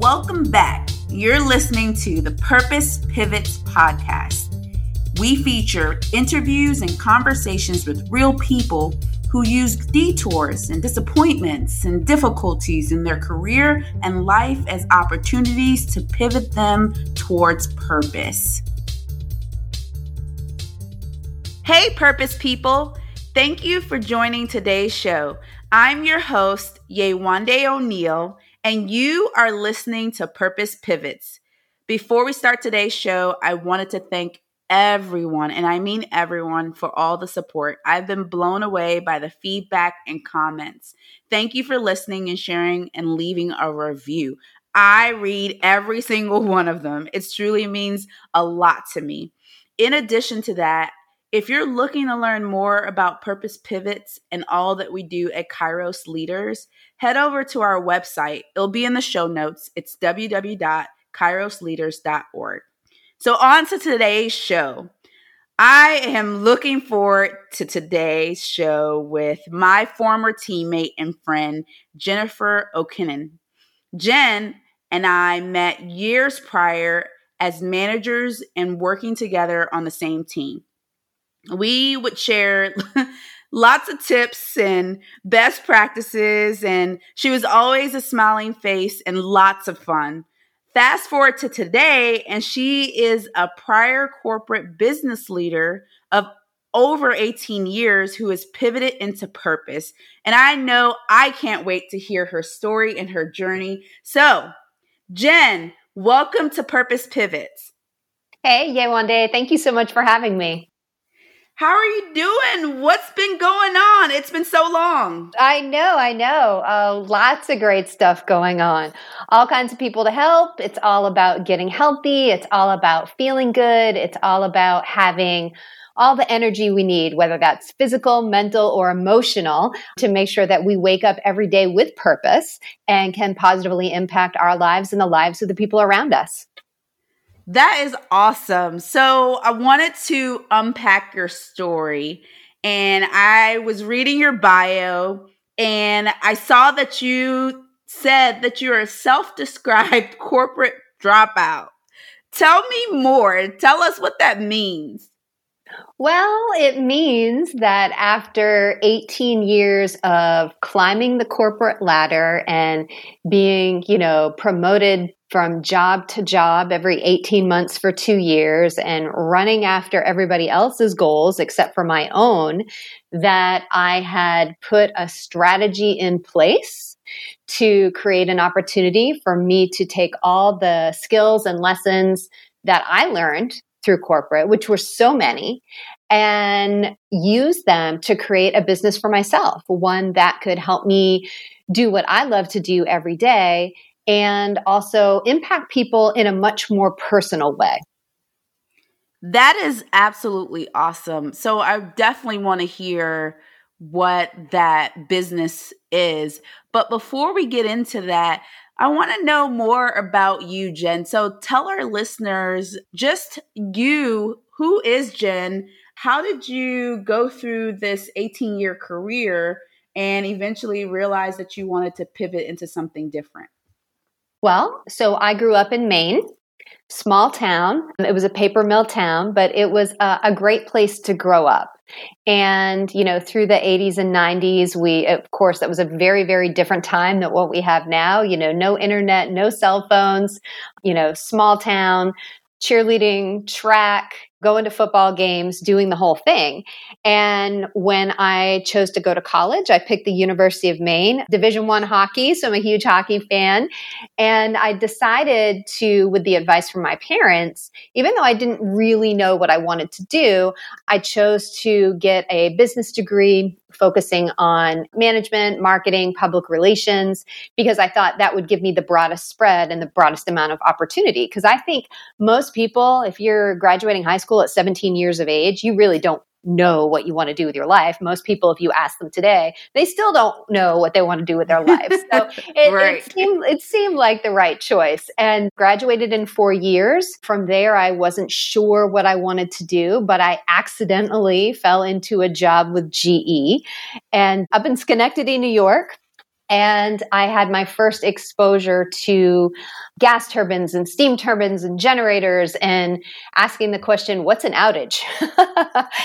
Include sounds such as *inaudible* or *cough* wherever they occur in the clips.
Welcome back. You're listening to the Purpose Pivots podcast. We feature interviews and conversations with real people who use detours and disappointments and difficulties in their career and life as opportunities to pivot them towards purpose. Hey, purpose people. Thank you for joining today's show. I'm your host, Yewande O'Neill, and you are listening to Purpose Pivots. Before we start today's show, I wanted to thank everyone, and I mean everyone, for all the support. I've been blown away by the feedback and comments. Thank you for listening and sharing and leaving a review. I read every single *laughs* one of them. It truly means a lot to me. In addition to that, if you're looking to learn more about Purpose Pivots and all that we do at Kairos Leaders, head over to our website. It'll be in the show notes. It's www.kairosleaders.org. So, on to today's show. I am looking forward to today's show with my former teammate and friend, Jennifer O'Kinnon. Jen and I met years prior as managers and working together on the same team. We would share *laughs* lots of tips and best practices, and she was always a smiling face and lots of fun. Fast forward to today, and she is a prior corporate business leader of over 18 years who has pivoted into purpose. And I know I can't wait to hear her story and her journey. So, Jen, welcome to Purpose Pivots. Hey, Yewande. Thank you so much for having me. How are you doing? What's been going on? It's been so long. I know, I know. Uh, lots of great stuff going on. All kinds of people to help. It's all about getting healthy. It's all about feeling good. It's all about having all the energy we need, whether that's physical, mental, or emotional, to make sure that we wake up every day with purpose and can positively impact our lives and the lives of the people around us. That is awesome. So I wanted to unpack your story and I was reading your bio and I saw that you said that you're a self described *laughs* corporate dropout. Tell me more. Tell us what that means. Well, it means that after 18 years of climbing the corporate ladder and being, you know, promoted from job to job every 18 months for two years and running after everybody else's goals except for my own, that I had put a strategy in place to create an opportunity for me to take all the skills and lessons that I learned through corporate, which were so many, and use them to create a business for myself, one that could help me do what I love to do every day and also impact people in a much more personal way. That is absolutely awesome. So I definitely want to hear what that business is. But before we get into that, I want to know more about you, Jen. So tell our listeners just you, who is Jen? How did you go through this 18 year career and eventually realize that you wanted to pivot into something different? Well, so I grew up in Maine, small town. It was a paper mill town, but it was a, a, great place to grow up. And, you know, through the 80s and 90s, we, of course, that was a very, very different time than what we have now. You know, no internet, no cell phones, you know, small town, cheerleading, track, going to football games, doing the whole thing. And when I chose to go to college, I picked the University of Maine, Division 1 hockey, so I'm a huge hockey fan, and I decided to with the advice from my parents, even though I didn't really know what I wanted to do, I chose to get a business degree focusing on management, marketing, public relations, because I thought that would give me the broadest spread and the broadest amount of opportunity. Because I think most people, if you're graduating high school at 17 years of age, you really don't know what you want to do with your life. Most people, if you ask them today, they still don't know what they want to do with their lives. So *laughs* it, right. it, seemed, it seemed like the right choice and graduated in four years. From there, I wasn't sure what I wanted to do, but I accidentally fell into a job with GE and up in Schenectady, New York And I had my first exposure to gas turbines and steam turbines and generators and asking the question, what's an outage?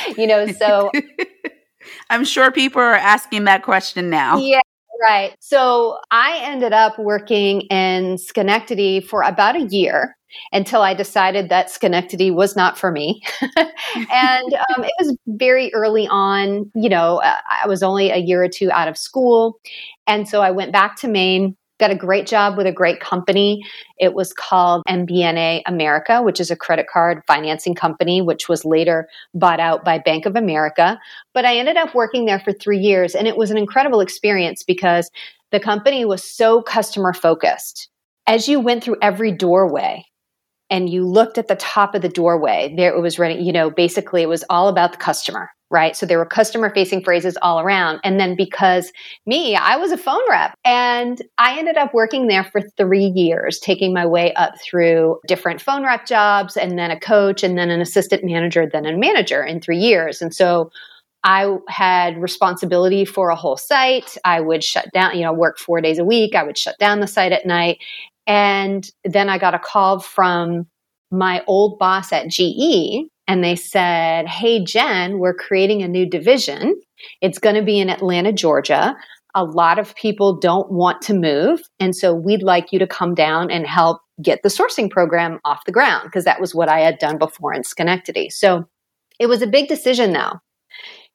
*laughs* you know, so. *laughs* I'm sure people are asking that question now. Yeah. Right. So I ended up working in Schenectady for about a year until I decided that Schenectady was not for me. *laughs* and *laughs* um, it was very early on. You know, uh, I was only a year or two out of school. And so I went back to Maine, got a great job with a great company. It was called MBNA America, which is a credit card financing company, which was later bought out by Bank of America. But I ended up working there for three years, and it was an incredible experience because the company was so customer focused. As you went through every doorway, and you looked at the top of the doorway, there it was running, you know, basically it was all about the customer, right? So there were customer facing phrases all around. And then because me, I was a phone rep and I ended up working there for three years, taking my way up through different phone rep jobs and then a coach and then an assistant manager, then a manager in three years. And so I had responsibility for a whole site. I would shut down, you know, work four days a week. I would shut down the site at night. And then I got a call from my old boss at GE, and they said, Hey, Jen, we're creating a new division. It's going to be in Atlanta, Georgia. A lot of people don't want to move. And so we'd like you to come down and help get the sourcing program off the ground because that was what I had done before in Schenectady. So it was a big decision though,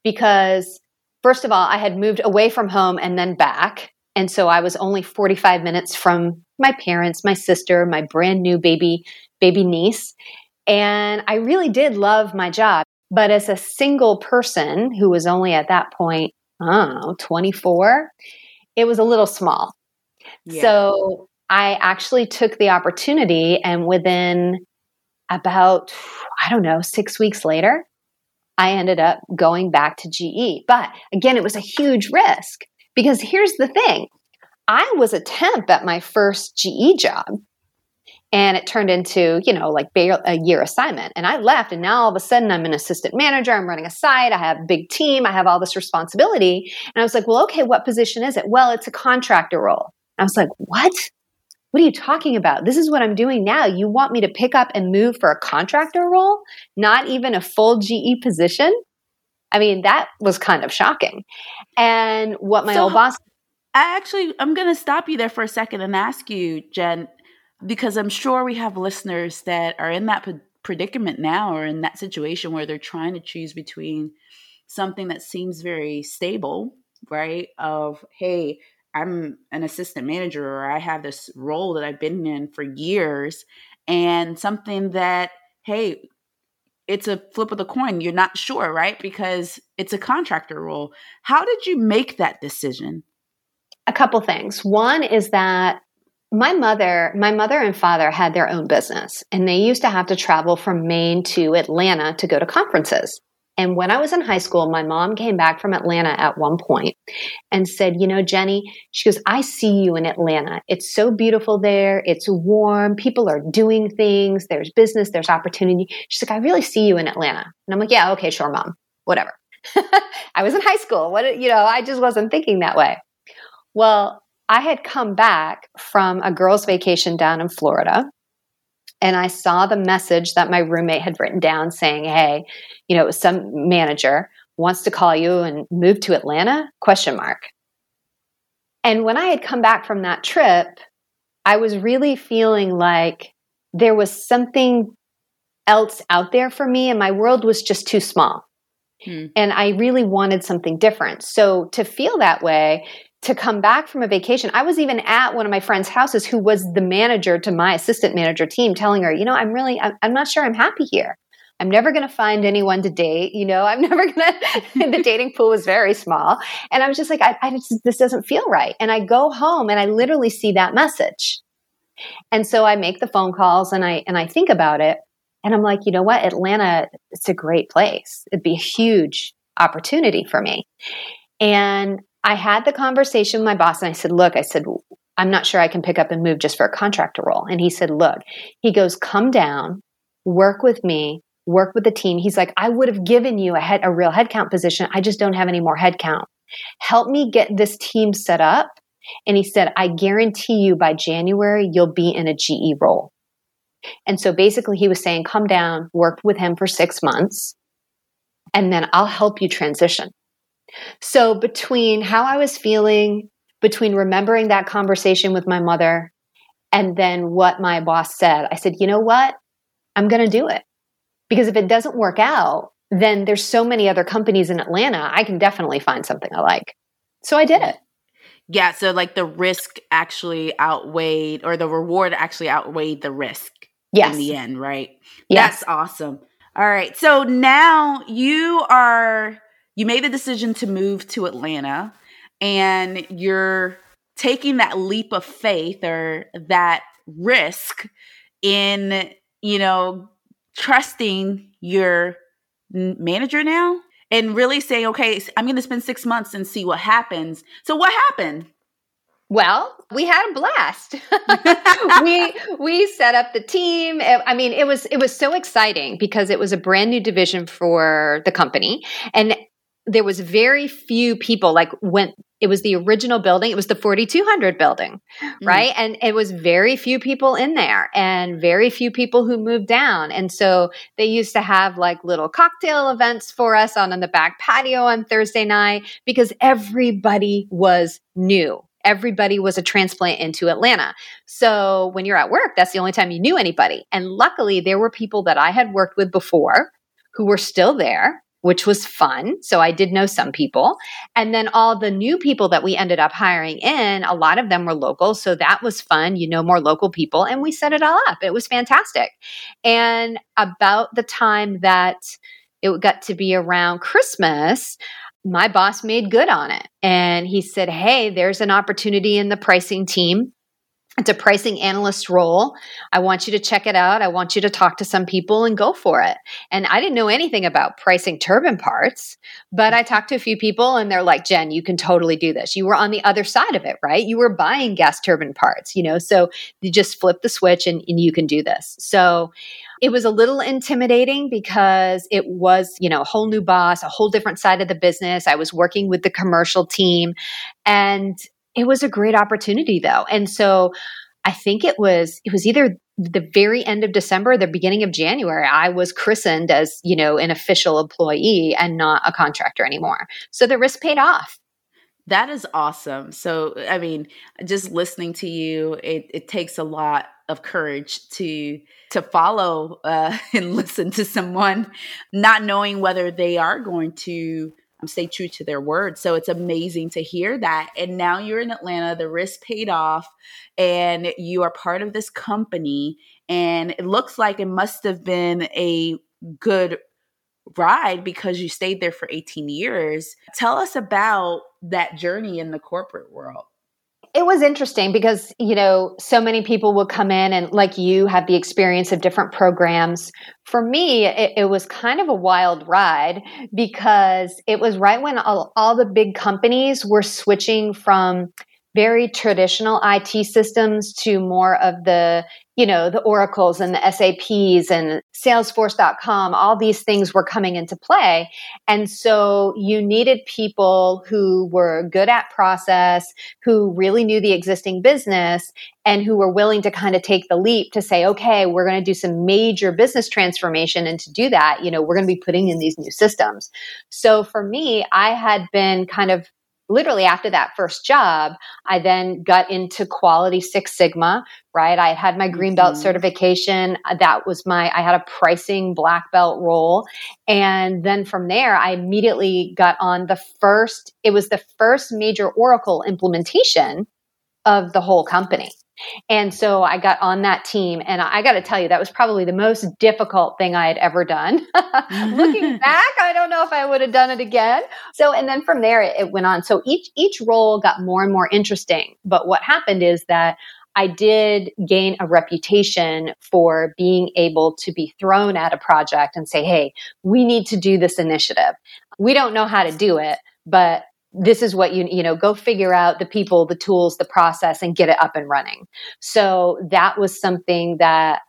because first of all, I had moved away from home and then back. And so I was only 45 minutes from my parents, my sister, my brand new baby baby niece. And I really did love my job. But as a single person who was only at that point, I don't know, 24, it was a little small. Yeah. So I actually took the opportunity and within about, I don't know, six weeks later, I ended up going back to GE. But again, it was a huge risk because here's the thing I was a temp at my first GE job. And it turned into, you know, like a year assignment. And I left, and now all of a sudden I'm an assistant manager. I'm running a site. I have a big team. I have all this responsibility. And I was like, well, okay, what position is it? Well, it's a contractor role. I was like, what? What are you talking about? This is what I'm doing now. You want me to pick up and move for a contractor role, not even a full GE position? I mean, that was kind of shocking. And what my so, old boss I actually I'm going to stop you there for a second and ask you, Jen, because I'm sure we have listeners that are in that predicament now or in that situation where they're trying to choose between something that seems very stable, right? Of, hey, I'm an assistant manager or I have this role that I've been in for years, and something that, hey, it's a flip of the coin. You're not sure, right? Because it's a contractor role. How did you make that decision? A couple things. One is that my mother, my mother and father had their own business and they used to have to travel from Maine to Atlanta to go to conferences. And when I was in high school, my mom came back from Atlanta at one point and said, You know, Jenny, she goes, I see you in Atlanta. It's so beautiful there. It's warm. People are doing things. There's business. There's opportunity. She's like, I really see you in Atlanta. And I'm like, Yeah, okay, sure, mom, whatever. *laughs* I was in high school. What, you know, I just wasn't thinking that way. Well, I had come back from a girls' vacation down in Florida and I saw the message that my roommate had written down saying, "Hey, you know, some manager wants to call you and move to Atlanta?" question mark. And when I had come back from that trip, I was really feeling like there was something else out there for me and my world was just too small. Hmm. And I really wanted something different. So to feel that way, to come back from a vacation. I was even at one of my friend's houses who was the manager to my assistant manager team telling her, you know, I'm really, I'm, I'm not sure I'm happy here. I'm never going to find anyone to date. You know, I'm *laughs* never going *laughs* to, the dating pool was very small. And I was just like, I, I just, this doesn't feel right. And I go home and I literally see that message. And so I make the phone calls and I, and I think about it. And I'm like, you know what? Atlanta, it's a great place. It'd be a huge opportunity for me. And I had the conversation with my boss and I said, Look, I said, I'm not sure I can pick up and move just for a contractor role. And he said, Look, he goes, Come down, work with me, work with the team. He's like, I would have given you a head, a real headcount position. I just don't have any more headcount. Help me get this team set up And he said, I guarantee you by January, you'll be in a GE role. And so basically, he was saying, come down, work with him for six months, and then I'll help you transition. So between how I was feeling, between remembering that conversation with my mother, and then what my boss said, I said, you know what? I'm going to do it. Because if it doesn't work out, then there's so many other companies in Atlanta. I can definitely find something I like. So I did it. Yeah. So, like, the risk actually outweighed, or the reward actually outweighed the risk yes. in the end, right? Yes. That's awesome. All right. So now you are, you made the decision to move to Atlanta and you're taking that leap of faith or that risk in, you know, trusting your manager now and really saying, okay, I'm going to spend six months and see what happens. So, what happened? Well, we had a blast. *laughs* we we set up the team. Eh, I mean, it was it was so exciting because it was a brand new division for the company and there was very few people like when it was the original building it was the 4200 building mm. right and it was very few people in there and very few people who moved down and so they used to have like little cocktail events for us on, on the back patio on thursday night because everybody was new everybody was a transplant into Atlanta. So when you're at work, that's the only time you knew anybody. And luckily, there were people that I had worked with before who were still there which was fun. So I did know some people. And then all the new people that we ended up hiring in, a lot of them were local. So that was fun. You know, more local people. And we set it all up. It was fantastic. And about the time that it got to be around Christmas, my boss made good on it. And he said, Hey, there's an opportunity in the pricing team it's a pricing analyst role. I want you to check it out. I want you to talk to some people and go for it. And I didn't know anything about pricing turbine parts, but I talked to a few people and they're like, Jen, you can totally do this. You were on the other side of it, right? You were buying gas turbine parts, you know, so you just flip the switch and, and you can do this. So it was a little intimidating because it was, you know, a whole new boss, a whole different side of the business. I was working with the commercial team and it was a great opportunity though. And so I think it was it was either the very end of December, the beginning of January, I was christened as, you know, an official employee and not a contractor anymore. So the risk paid off. That is awesome. So, I mean, just listening to you, it, it takes a lot of courage to to follow uh, *laughs* and listen to someone, not knowing whether they are going to um, stay true to their word. So it's amazing to hear that. And now you're in Atlanta, the risk paid off, and you are part of this company. And it looks like it must have been a good ride because you stayed there for 18 years. Tell us about that journey in the corporate world it was interesting because you know so many people would come in and like you have the experience of different programs. For me it, it was kind of a wild ride because it was right when all, all the big companies were switching from very traditional IT systems to more of the you know, the Oracles and the SAPs and Salesforce.com, all these things were coming into play. And so you needed people who were good at process, who really knew the existing business, and who were willing to kind of take the leap to say, okay, we're going to do some major business transformation. And to do that, you know, we're going to be putting in these new systems. So for me, I had been kind of literally after that first job, I then got into quality Six Sigma, right? I had my green belt mm-hmm. certification. That was my, I had a pricing black belt role. And then from there, I immediately got on the first, it was the first major Oracle implementation of the whole company. And so I got on that team, and I got to tell you, that was probably the most difficult thing I had ever done. *laughs* Looking *laughs* back, I don't know if I would have done it again. So, and then from there, it, it went on. So each each role got more and more interesting. But what happened is that I did gain a reputation for being able to be thrown at a project and say, "Hey, we need to do this initiative. We don't know how to do it, but this is what you you know go figure out the people the tools the process and get it up and running. So that was something that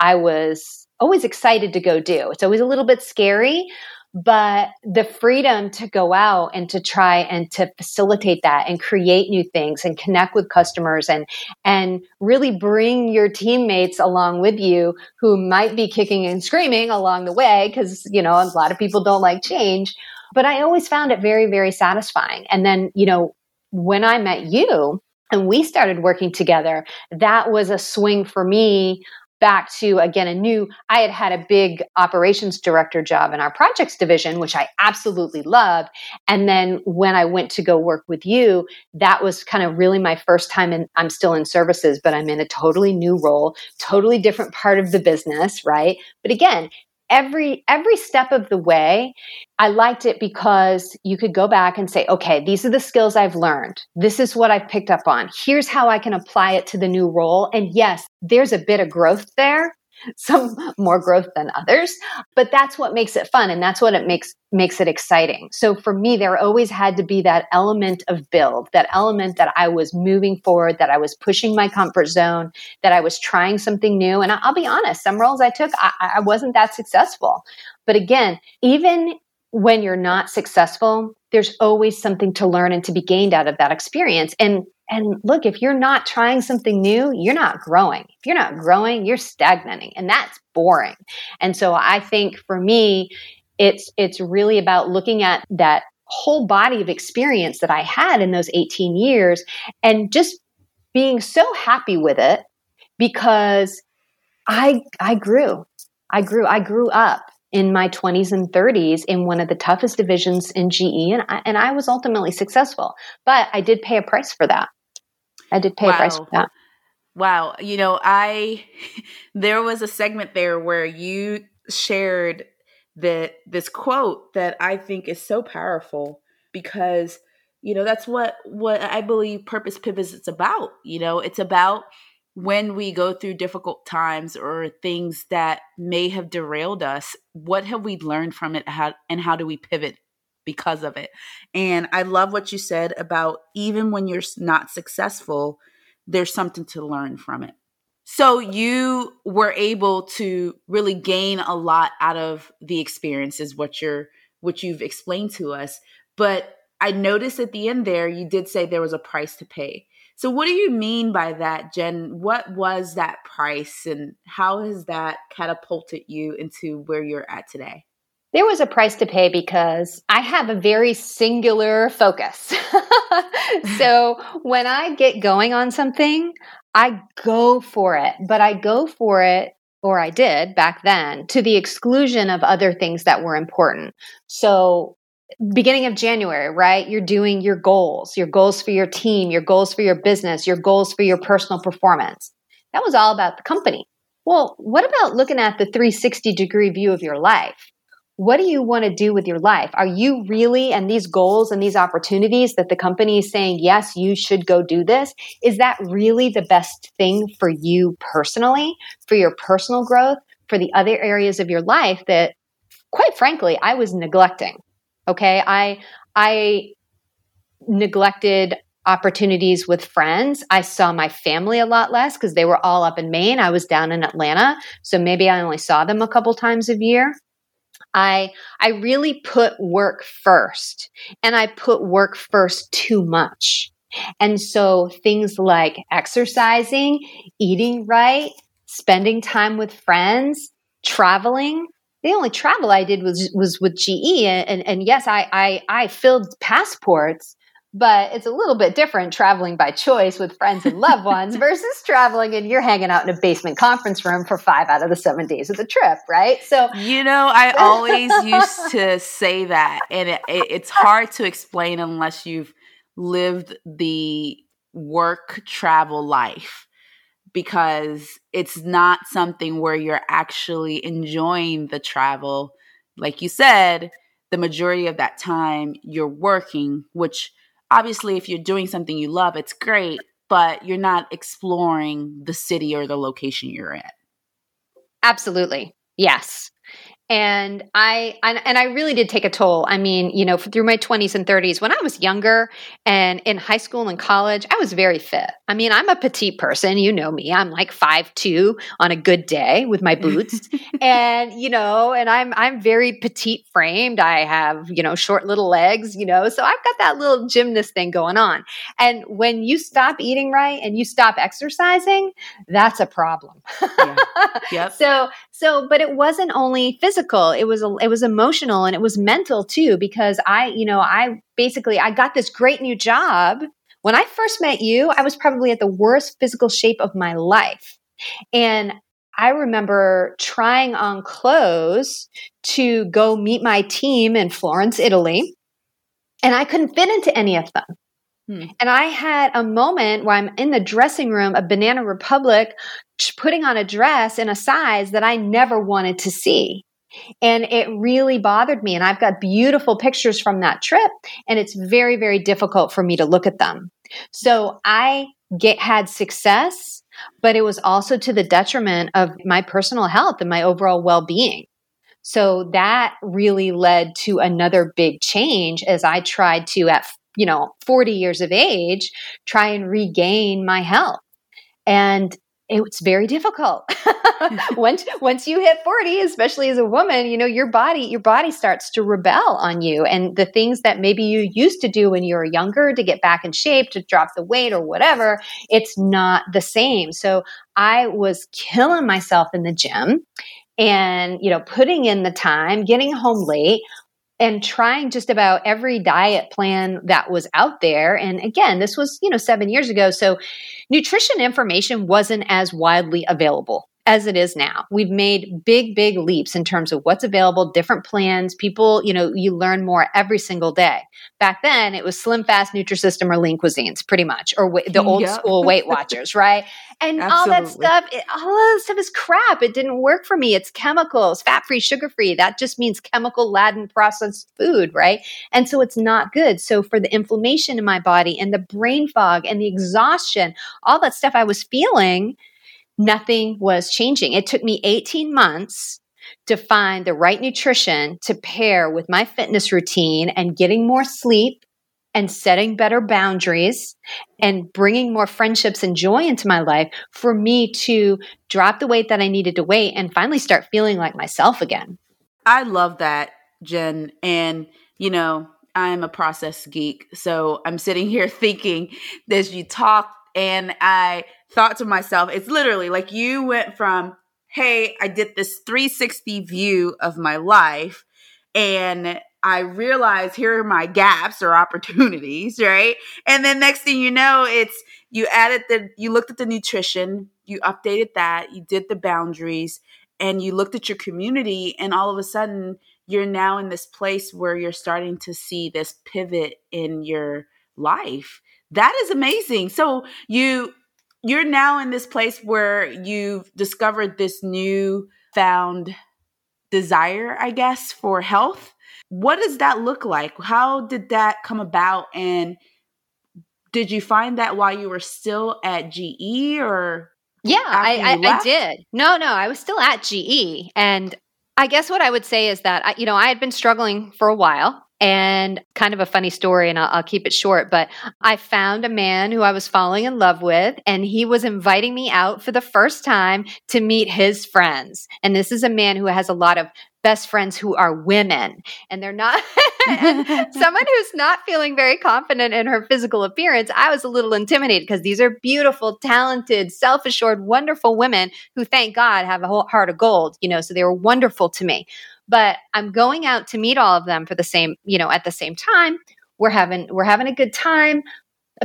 i was always excited to go do. It's always a little bit scary but the freedom to go out and to try and to facilitate that and create new things and connect with customers and and really bring your teammates along with you who might be kicking and screaming along the way because you know a lot of people don't like change but i always found it very very satisfying. And then you know when i met you and we started working together that was a swing for me back to again a new i had had a big operations director job in our projects division which i absolutely loved. And then when i went to go work with you that was kind of really my first time and i'm still in services but i'm in a totally new role totally different part of the business right? But again every every step of the way i liked it because you could go back and say okay these are the skills i've learned. This is what i've picked up on. Here's how i can apply it to the new role. And yes there's a bit of growth there some more growth than others but that's what makes it fun and that's what it makes makes it exciting. So for me there always had to be that element of build that element that i was moving forward that i was pushing my comfort zone that i was trying something new. And i'll be honest some roles i took i, I wasn't that successful. But again even when you're not successful there's always something to learn and to be gained out of that experience and and look, if you're not trying something new, you're not growing. If you're not growing, you're stagnating and that's boring. And so I think for me, it's, it's really about looking at that whole body of experience that I had in those 18 years and just being so happy with it because I, I grew. I grew. I grew up in my 20s and 30s in one of the toughest divisions in GE and I, and I was ultimately successful but I did pay a price for that I did pay wow. a price for that. Wow. You know, I *laughs* there was a segment there where you shared that this quote that I think is so powerful because you know that's what what I believe purpose pivots it's about. You know, it's about when we go through difficult times or things that may have derailed us, what have we learned from it how, and how do we pivot because of it. And I love what you said about even when you're not successful, there's something to learn from it. So you were able to really gain a lot out of the experiences what you're what you've explained to us. But I noticed at the end there you did say there was a price to pay. So what do you mean by that, Jen? What was that price and how has that catapulted you into where you're at today? There was a price to pay because I have a very singular focus. *laughs* so when I get going on something, I go for it, but I go for it or I did back then to the exclusion of other things that were important. So beginning of January, right? You're doing your goals, your goals for your team, your goals for your business, your goals for your personal performance. That was all about the company. Well, what about looking at the 360 degree view of your life? what do you want to do with your life? Are you really, and these goals and these opportunities that the company is saying, yes, you should go do this, is that really the best thing for you personally, for your personal growth, for the other areas of your life that, quite frankly, I was neglecting? Okay. I, I neglected opportunities with friends. I saw my family a lot less because they were all up in Maine. I was down in Atlanta. So maybe I only saw them a couple times a year. I I really put work first and I put work first too much. And so things like exercising, eating right, spending time with friends, traveling, the only travel I did was was with GE and and yes I I I filled passports but it's a little bit different traveling by choice with friends and loved *laughs* ones versus traveling and you're hanging out in a basement conference room for five out of the seven days of the trip, right? So, you know, I *laughs* always used to say that, and it, it, it's hard to explain unless you've lived the work travel life because it's not something where you're actually enjoying the travel. Like you said, the majority of that time you're working, which obviously if you're doing something you love it's great but you're not exploring the city or the location you're at. Absolutely. Yes and I, and I really did take a toll. I mean, you know, through my 20s and 30s, when I was younger and in high school and college, I was very fit. I mean, I'm a petite person, you know me. I'm like five two on a good day with my boots. *laughs* and, you know, and I'm I'm very petite framed. I have, you know, short little legs, you know. So I've got that little gymnast thing going on. And when you stop eating right and you stop exercising, that's a problem. yeah. *laughs* Yep. so so but it wasn't only physical physical it was it was emotional and it was mental too because i you know i basically i got this great new job when i first met you i was probably at the worst physical shape of my life and i remember trying on clothes to go meet my team in florence italy and i couldn't fit into any of them Hmm. And I had a moment where I'm in the dressing room of Banana Republic putting on a dress in a size that I never wanted to see. And it really bothered me. And I've got beautiful pictures from that trip, and it's very, very difficult for me to look at them. So I get had success, but it was also to the detriment of my personal health and my overall well being. So that really led to another big change as I tried to, at you know, 40 years of age, try and regain my health. And it's very difficult. *laughs* *laughs* once once you hit 40, especially as a woman, you know, your body your body starts to rebel on you and the things that maybe you used to do when you were younger to get back in shape, to drop the weight or whatever, it's not the same. So I was killing myself in the gym and, you know, putting in the time, getting home late, and trying just about every diet plan that was out there. And again, this was, you know, seven years ago. So nutrition information wasn't as widely available as it is now. We've made big, big leaps in terms of what's available, different plans. People, you know, you learn more every single day. Back then, it was Slim Fast, Nutrisystem, or Lean Cuisines, pretty much, or the old yep. school Weight Watchers, right? And all that stuff, it, all that stuff is crap. It didn't work for me. It's chemicals, fat free, sugar free. That just means chemical laden processed food, right? And so it's not good. So for the inflammation in my body and the brain fog and the exhaustion, all that stuff I was feeling nothing was changing. It took me 18 months to find the right nutrition to pair with my fitness routine and getting more sleep and setting better boundaries and bringing more friendships and joy into my life for me to drop the weight that I needed to weight and finally start feeling like myself again. I love that, Jen. And, you know, I'm a process geek. So I'm sitting here *laughs* thinking as you talk and I thought to myself, it's literally like you went from, hey, I did this 360 view of my life and I realized here are my gaps or *laughs* opportunities, right? And then next thing you know, it's you added the you looked at the nutrition, you updated that, you did the boundaries, and you looked at your community, and all of a sudden you're now in this place where you're starting to see this pivot in your life. That is amazing. So you you're now in this place where you've discovered this new found desire, I guess, for health. What does that look like? How did that come about? And did you find that while you were still at GE or? Yeah, I, I, I did. No, no, I was still at GE. And I guess what I would say is that, I, you know, I had been struggling for a while and kind of a funny story, and I'll, I'll, keep it short. But I found a man who I was falling in love with, and he was inviting me out for the first time to meet his friends. And this is a man who has a lot of best friends who are women, and they're not *laughs* *laughs* someone who's not feeling very confident in her physical appearance. I was a little intimidated because these are beautiful, talented, self assured, wonderful women who, thank God, have a whole heart of gold, you know, so they were wonderful to me but I'm going out to meet all of them for the same, you know, at the same time. We're having we're having a good time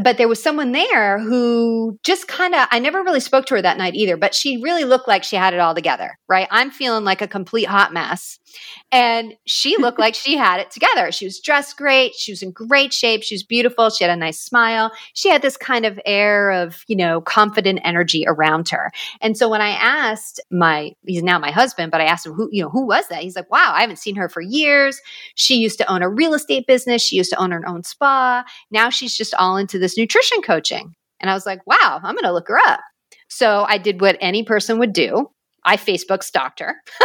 but there was someone there who just kind of i never really spoke to her that night either but she really looked like she had it all together right? I'm feeling like a complete hot mess. And she *laughs* looked like she had it together. She was dressed great. She was in great shape. She was beautiful. She had a nice smile. She had this kind of air of you know confident energy around her. And so when i asked my he's now my husband but i asked him who you know who was that? He's like wow i haven't seen her for years. She used to own a real estate business. She used to own her own spa. Now she's just all into this nutrition coaching. And I was like, wow, I'm going to look her up. So I did what any person would do I Facebook stalked her. *laughs*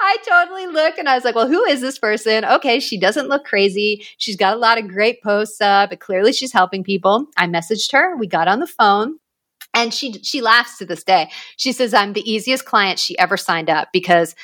I totally look and I was like, well, who is this person? Okay, she doesn't look crazy. She's got a lot of great posts up, but clearly she's helping people. I messaged her. We got on the phone. And she she laughs to this day. She says I'm the easiest client she ever signed up because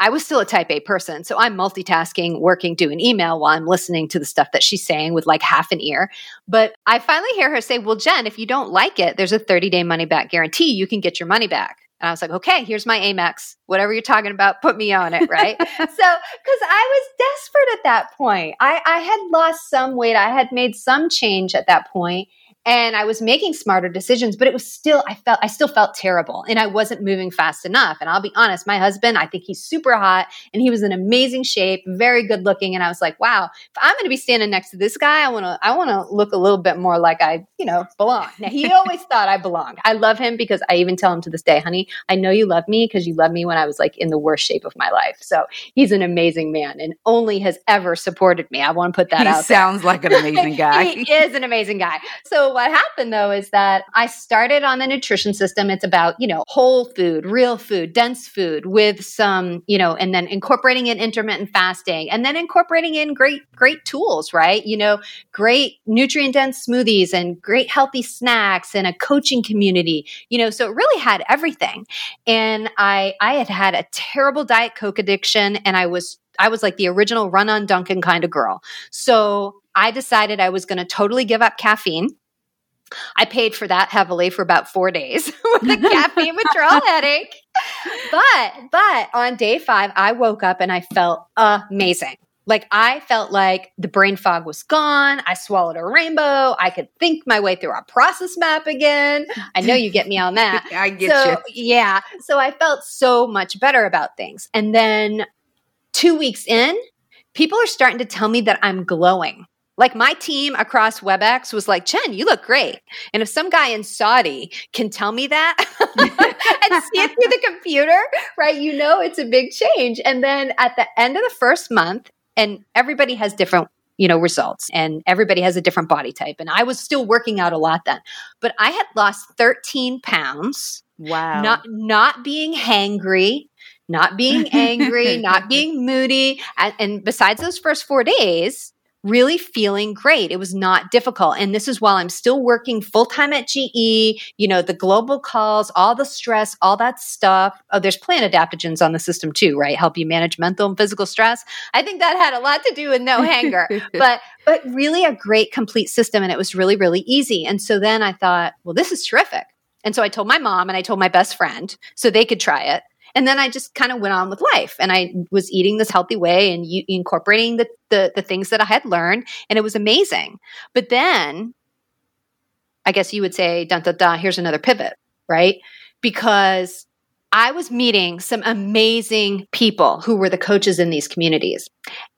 I was still a type A person. So I'm multitasking, working, doing email while I'm listening to the stuff that she's saying with like half an ear. But I finally hear her say, Well, Jen, if you don't like it, there's a 30 day money back guarantee. You can get your money back. And I was like, okay, here's my Amex. Whatever you're talking about, put me on it, right? *laughs* so, because I was desperate at that point. I, I had lost some weight. I had made some change at that point and I was making smarter decisions, but it was still, I felt, I still felt terrible and I wasn't moving fast enough. And I'll be honest, my husband, I think he's super hot and he was in amazing shape, very good looking. And I was like, wow, if I'm going to be standing next to this guy, I want to, I want to look a little bit more like I, you know, belong. Now he always thought I belonged. I love him because I even tell him to this day, honey, I know you love me because you love me when I was like in the worst shape of my life. So he's an amazing man and only has ever supported me. I want to put that he out. Sounds like an amazing *laughs* guy. he is an amazing guy. So what happened though is that I started on the nutrition system. It's about, you know, whole food, real food, dense food with some, you know, and then incorporating in intermittent fasting and then incorporating in great, great tools, right? You know, great nutrient dense smoothies and great healthy snacks and a coaching community, you know, so it really had everything. And I, I had had a terrible Diet Coke addiction and I was I was like the original run on Dunkin' kind of girl. So I decided I was going to totally give up caffeine. I paid for that heavily for about four days *laughs* with a caffeine *laughs* withdrawal headache. But, but on day five, I woke up and I felt amazing. Like I felt like the brain fog was gone. I swallowed a rainbow. I could think my way through a process map again. I know you get me on *laughs* that. I get so, you. Yeah. So I felt so much better about things. And then two weeks in, people are starting to tell me that I'm glowing. Like my team across WebEx was like, Jen, you look great. And if some guy in Saudi can tell me that *laughs* and see it through the computer, right, you know it's a big change. And then at the end of the first month, and everybody has different you know results and everybody has a different body type. And i was still working out a lot then. But i had lost 13 pounds. Wow. Not not being hangry not being angry *laughs* not being moody. And, and besides those first four days really feeling great. It was not difficult. And this is while I'm still working full time at GE, you know, the global calls, all the stress, all that stuff. Oh, there's plant adaptogens on the system too, right? Help you manage mental and physical stress. I think that had a lot to do with no hanger, *laughs* but, but really a great complete system. And it was really, really easy. And so then I thought, well, this is terrific. And so I told my mom and I told my best friend so they could try it. And then I just kind of went on with life and I was eating this healthy way and u- incorporating the, the, the things that I had learned and it was amazing. But then I guess you would say, dun, dun, dun, here's another pivot, right? Because I was meeting some amazing people who were the coaches in these communities.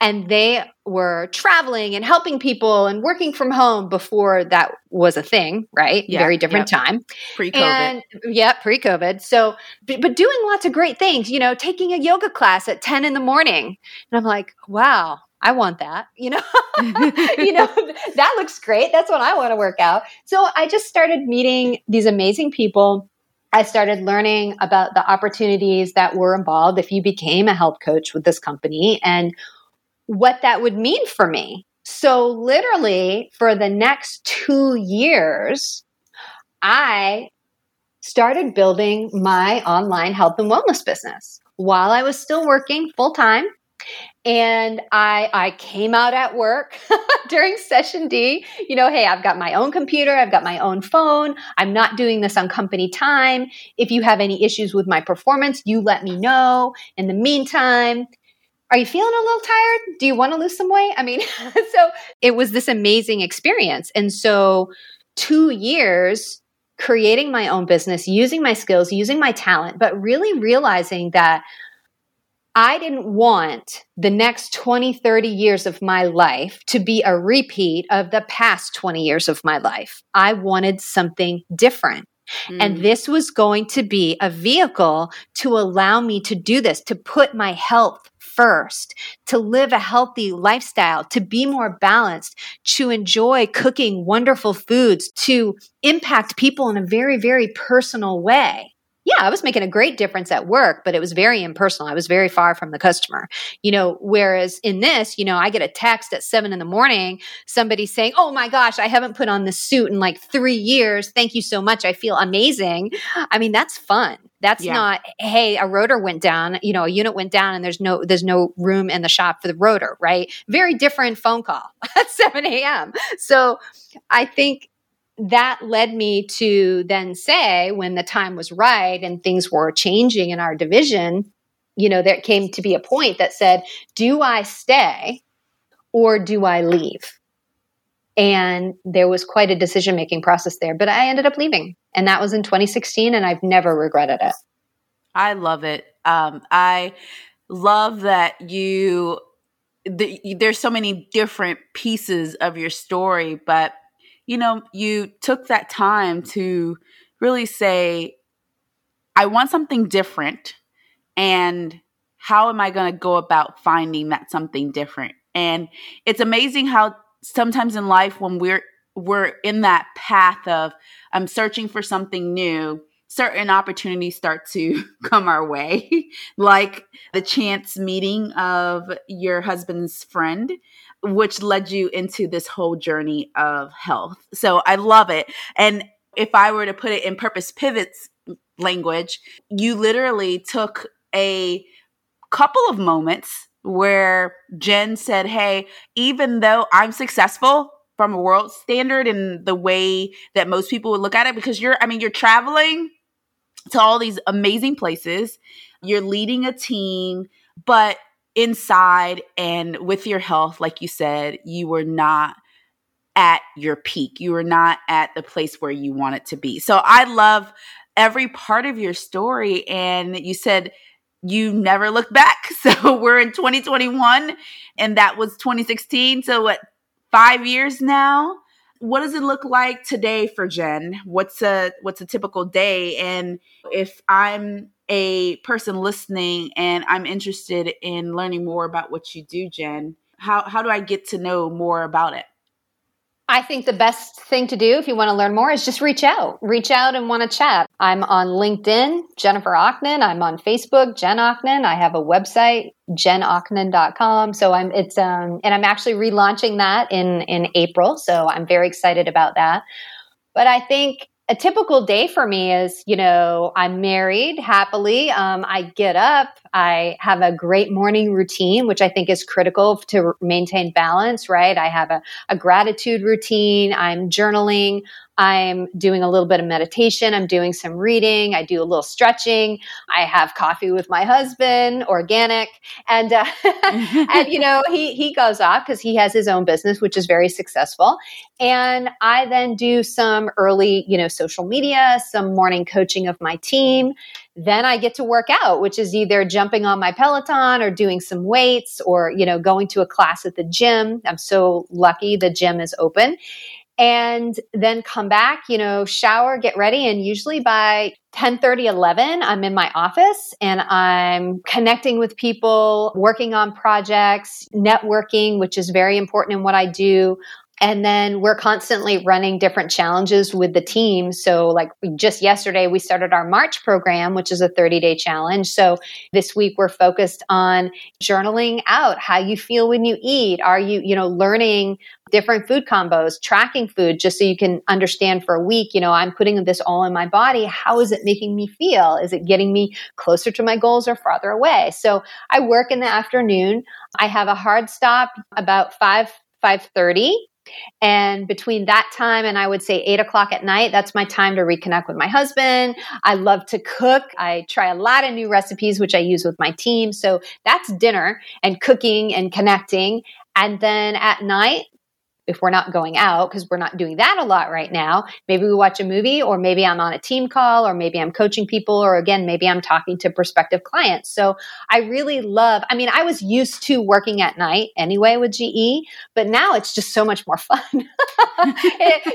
And they were traveling and helping people and working from home before that was a thing, right? Yeah, Very different time. Pre COVID. And yeah, pre COVID. So, but, but doing lots of great things, you know, taking a yoga class at 10 in the morning. And I'm like, wow, I want that, you know, *laughs* you know, *laughs* that looks great. That's what I want to work out. So I just started meeting these amazing people I started learning about the opportunities that were involved if you became a health coach with this company and what that would mean for me. So, literally, for the next two years, I started building my online health and wellness business while I was still working full time and I I came out at work *laughs* during session D. You know, hey, I've got my own computer, I've got my own phone. I'm not doing this on company time. If you have any issues with my performance, you let me know. In the meantime, are you feeling a little tired? Do you want to lose some weight? I mean, *laughs* so it was this amazing experience. And so 2 years creating my own business, using my skills, using my talent, but really realizing that I didn't want the next 20, 30 years of my life to be a repeat of the past 20 years of my life. I wanted something different. Mm. And this was going to be a vehicle to allow me to do this, to put my health first, to live a healthy lifestyle, to be more balanced, to enjoy cooking wonderful foods, to impact people in a very, very personal way. Yeah, I was making a great difference at work, but it was very impersonal. I was very far from the customer, you know. Whereas in this, you know, I get a text at seven in the morning, somebody saying, Oh my gosh, I haven't put on this suit in like three years. Thank you so much. I feel amazing. I mean, that's fun. That's yeah. not, hey, a rotor went down, you know, a unit went down and there's no there's no room in the shop for the rotor, right? Very different phone call *laughs* at 7 a.m. So I think that led me to then say when the time was right and things were changing in our division you know there came to be a point that said do i stay or do i leave? And there was quite a decision making process there but i ended up leaving. And that was in 2016 and i've never regretted it. I love it. Um, i love that you the, there's so many different pieces of your story but you know, you took that time to really say, I want something different. And how am I going to go about finding that something different? And it's amazing how sometimes in life when we're we're in that path of I'm searching for something new, certain opportunities start to *laughs* come our way, *laughs* like the chance meeting of your husband's friend which led you into this whole journey of health. So I love it. And if I were to put it in purpose pivots language, you literally took a couple of moments where Jen said, Hey, even though I'm successful from a world standard and the way that most people would look at it, because you're, I mean, you're traveling to all these amazing places, you're leading a team, but inside and with your health, like you said, you were not at your peak. You were not at the place where you want it to be. So I love every part of your story. And you said you never look back. *laughs* So we're in 2021 and that was 2016. So what, five years now? What does it look like today for Jen? What's a what's a typical day? And if I'm a person listening and I'm interested in learning more about what you do, Jen, how, how do I get to know more about it? I think the best thing to do if you want to learn more is just reach out. Reach out and want to chat. I'm on LinkedIn, Jennifer Ocknen. I'm on Facebook, Jen Ocknen. I have a website, jenocknen.com. So I'm it's um and I'm actually relaunching that in in April. So I'm very excited about that. But I think a typical day for me is, you know, I'm married happily. Um, I get up. I have a great morning routine, which I think is critical to maintain balance, right? I have a, a gratitude routine. I'm journaling. I'm doing a little bit of meditation. I'm doing some reading. I do a little stretching. I have coffee with my husband, organic, and uh, *laughs* and you know he he goes off because he has his own business, which is very successful. And I then do some early, you know, social media, some morning coaching of my team. Then I get to work out, which is either jumping on my Peloton or doing some weights or, you know, going to a class at the gym. I'm so lucky the gym is open and then come back, you know, shower, get ready. And usually by 10 30, 11, I'm in my office and I'm connecting with people, working on projects, networking, which is very important in what I do. And then we're constantly running different challenges with the team. So, like just yesterday, we started our March program, which is a 30 day challenge. So, this week we're focused on journaling out how you feel when you eat. Are you, you know, learning different food combos, tracking food just so you can understand for a week, you know, I'm putting this all in my body. How is it making me feel? Is it getting me closer to my goals or farther away? So, I work in the afternoon. I have a hard stop about 5 5:30 and between that time and I would say eight o'clock at night, that's my time to reconnect with my husband. I love to cook. I try a lot of new recipes, which I use with my team. So that's dinner and cooking and connecting. And then at night, if we're not going out because we're not doing that a lot right now maybe we watch a movie or maybe i'm on a team call or maybe i'm coaching people or again maybe i'm talking to prospective clients. So i really love i mean i was used to working at night anyway with ge but now it's just so much more *laughs* fun. *laughs*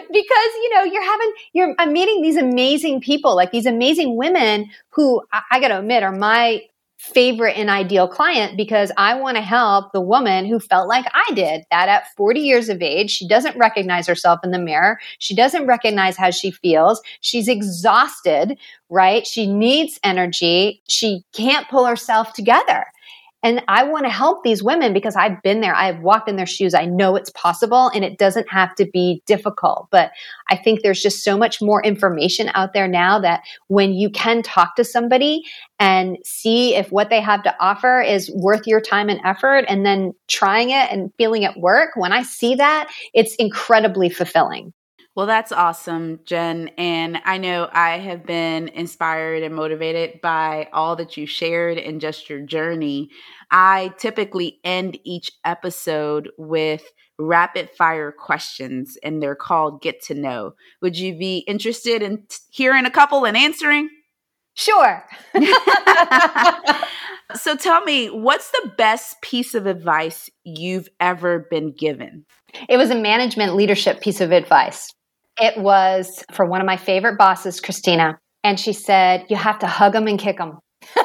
Because you know you're having you're i'm meeting these amazing people like these amazing women who I, I gotta admit are my favorite and ideal client because I want to help the woman who felt like I did that at 40 years of age. She doesn't recognize herself in the mirror. She doesn't recognize how she feels. She's exhausted, right? She needs energy. She can't pull herself together. And I want to help these women because I've been there. I've walked in their shoes. I know it's possible and it doesn't have to be difficult. But I think there's just so much more information out there now that when you can talk to somebody and see if what they have to offer is worth your time and effort and then trying it and feeling it work, when I see that, it's incredibly fulfilling. Well, that's awesome, Jen. And I know I have been inspired and motivated by all that you shared and just your journey. I typically end each episode with rapid fire questions, and they're called Get to Know. Would you be interested in hearing a couple and answering? Sure. *laughs* *laughs* so tell me, what's the best piece of advice you've ever been given? It was a management leadership piece of advice. It was for one of my favorite bosses, Christina. And she said, You have to hug them and kick them. *laughs*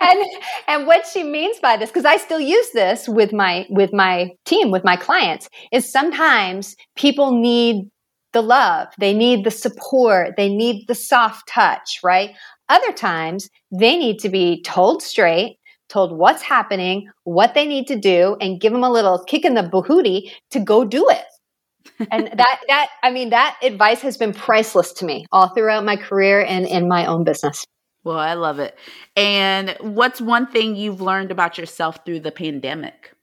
and and what she means by this because i still use this with my with my team with my clients is sometimes people need the love they need the support they need the soft touch right other times they need to be told straight told what's happening what they need to do and give them a little kick in the bahootie to go do it and that that I mean that advice has been priceless to me all throughout my career and in my own business. Well, I love it. And what's one thing you've learned about yourself through the pandemic?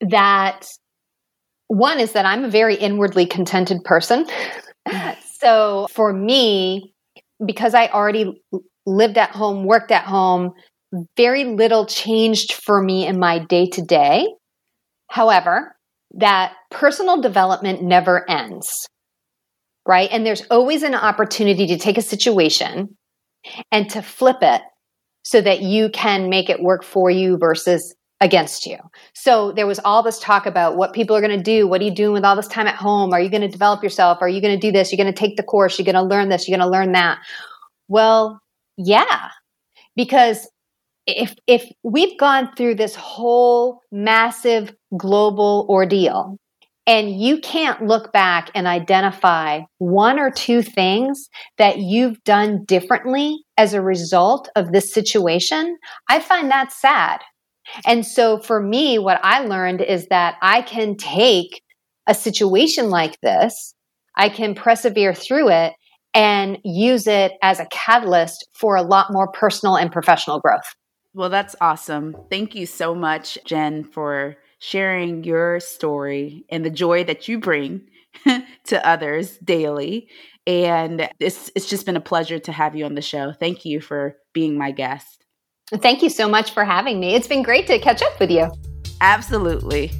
That one is that I'm a very inwardly contented person. *laughs* so for me, because I already lived at home, worked at home, very little changed for me in my day to day. However, that personal development never ends, right? And there's always an opportunity to take a situation and to flip it so that you can make it work for you versus against you. So there was all this talk about what people are going to do. What are you doing with all this time at home? Are you going to develop yourself? Are you going to do this? You're going to take the course. You're going to learn this. You're going to learn that. Well, yeah, because if if we've gone through this whole massive global ordeal and you can't look back and identify one or two things that you've done differently as a result of this situation, I find that sad. And so for me, what I learned is that I can take a situation like this, I can persevere through it and use it as a catalyst for a lot more personal and professional growth. Well, that's awesome. Thank you so much, Jen, for sharing your story and the joy that you bring *laughs* to others daily. And it's, it's just been a pleasure to have you on the show. Thank you for being my guest. Thank you so much for having me. It's been great to catch up with you. Absolutely.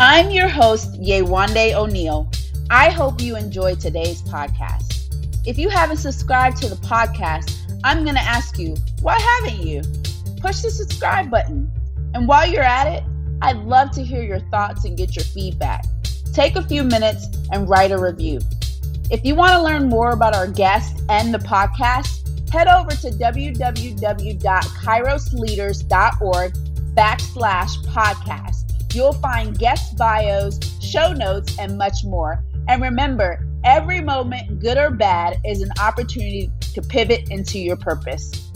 I'm your host, Yewande O'Neill. I hope you enjoyed today's podcast. If you haven't subscribed to the podcast, I'm going to ask you, why haven't you? Push the subscribe button. And while you're at it, I'd love to hear your thoughts and get your feedback. Take a few minutes and write a review. If you want to learn more about our guest and the podcast, head over to www.kairosleaders.org backslash podcast. You'll find guest bios, show notes, and much more. And remember, every moment, good or bad, is an opportunity to pivot into your purpose.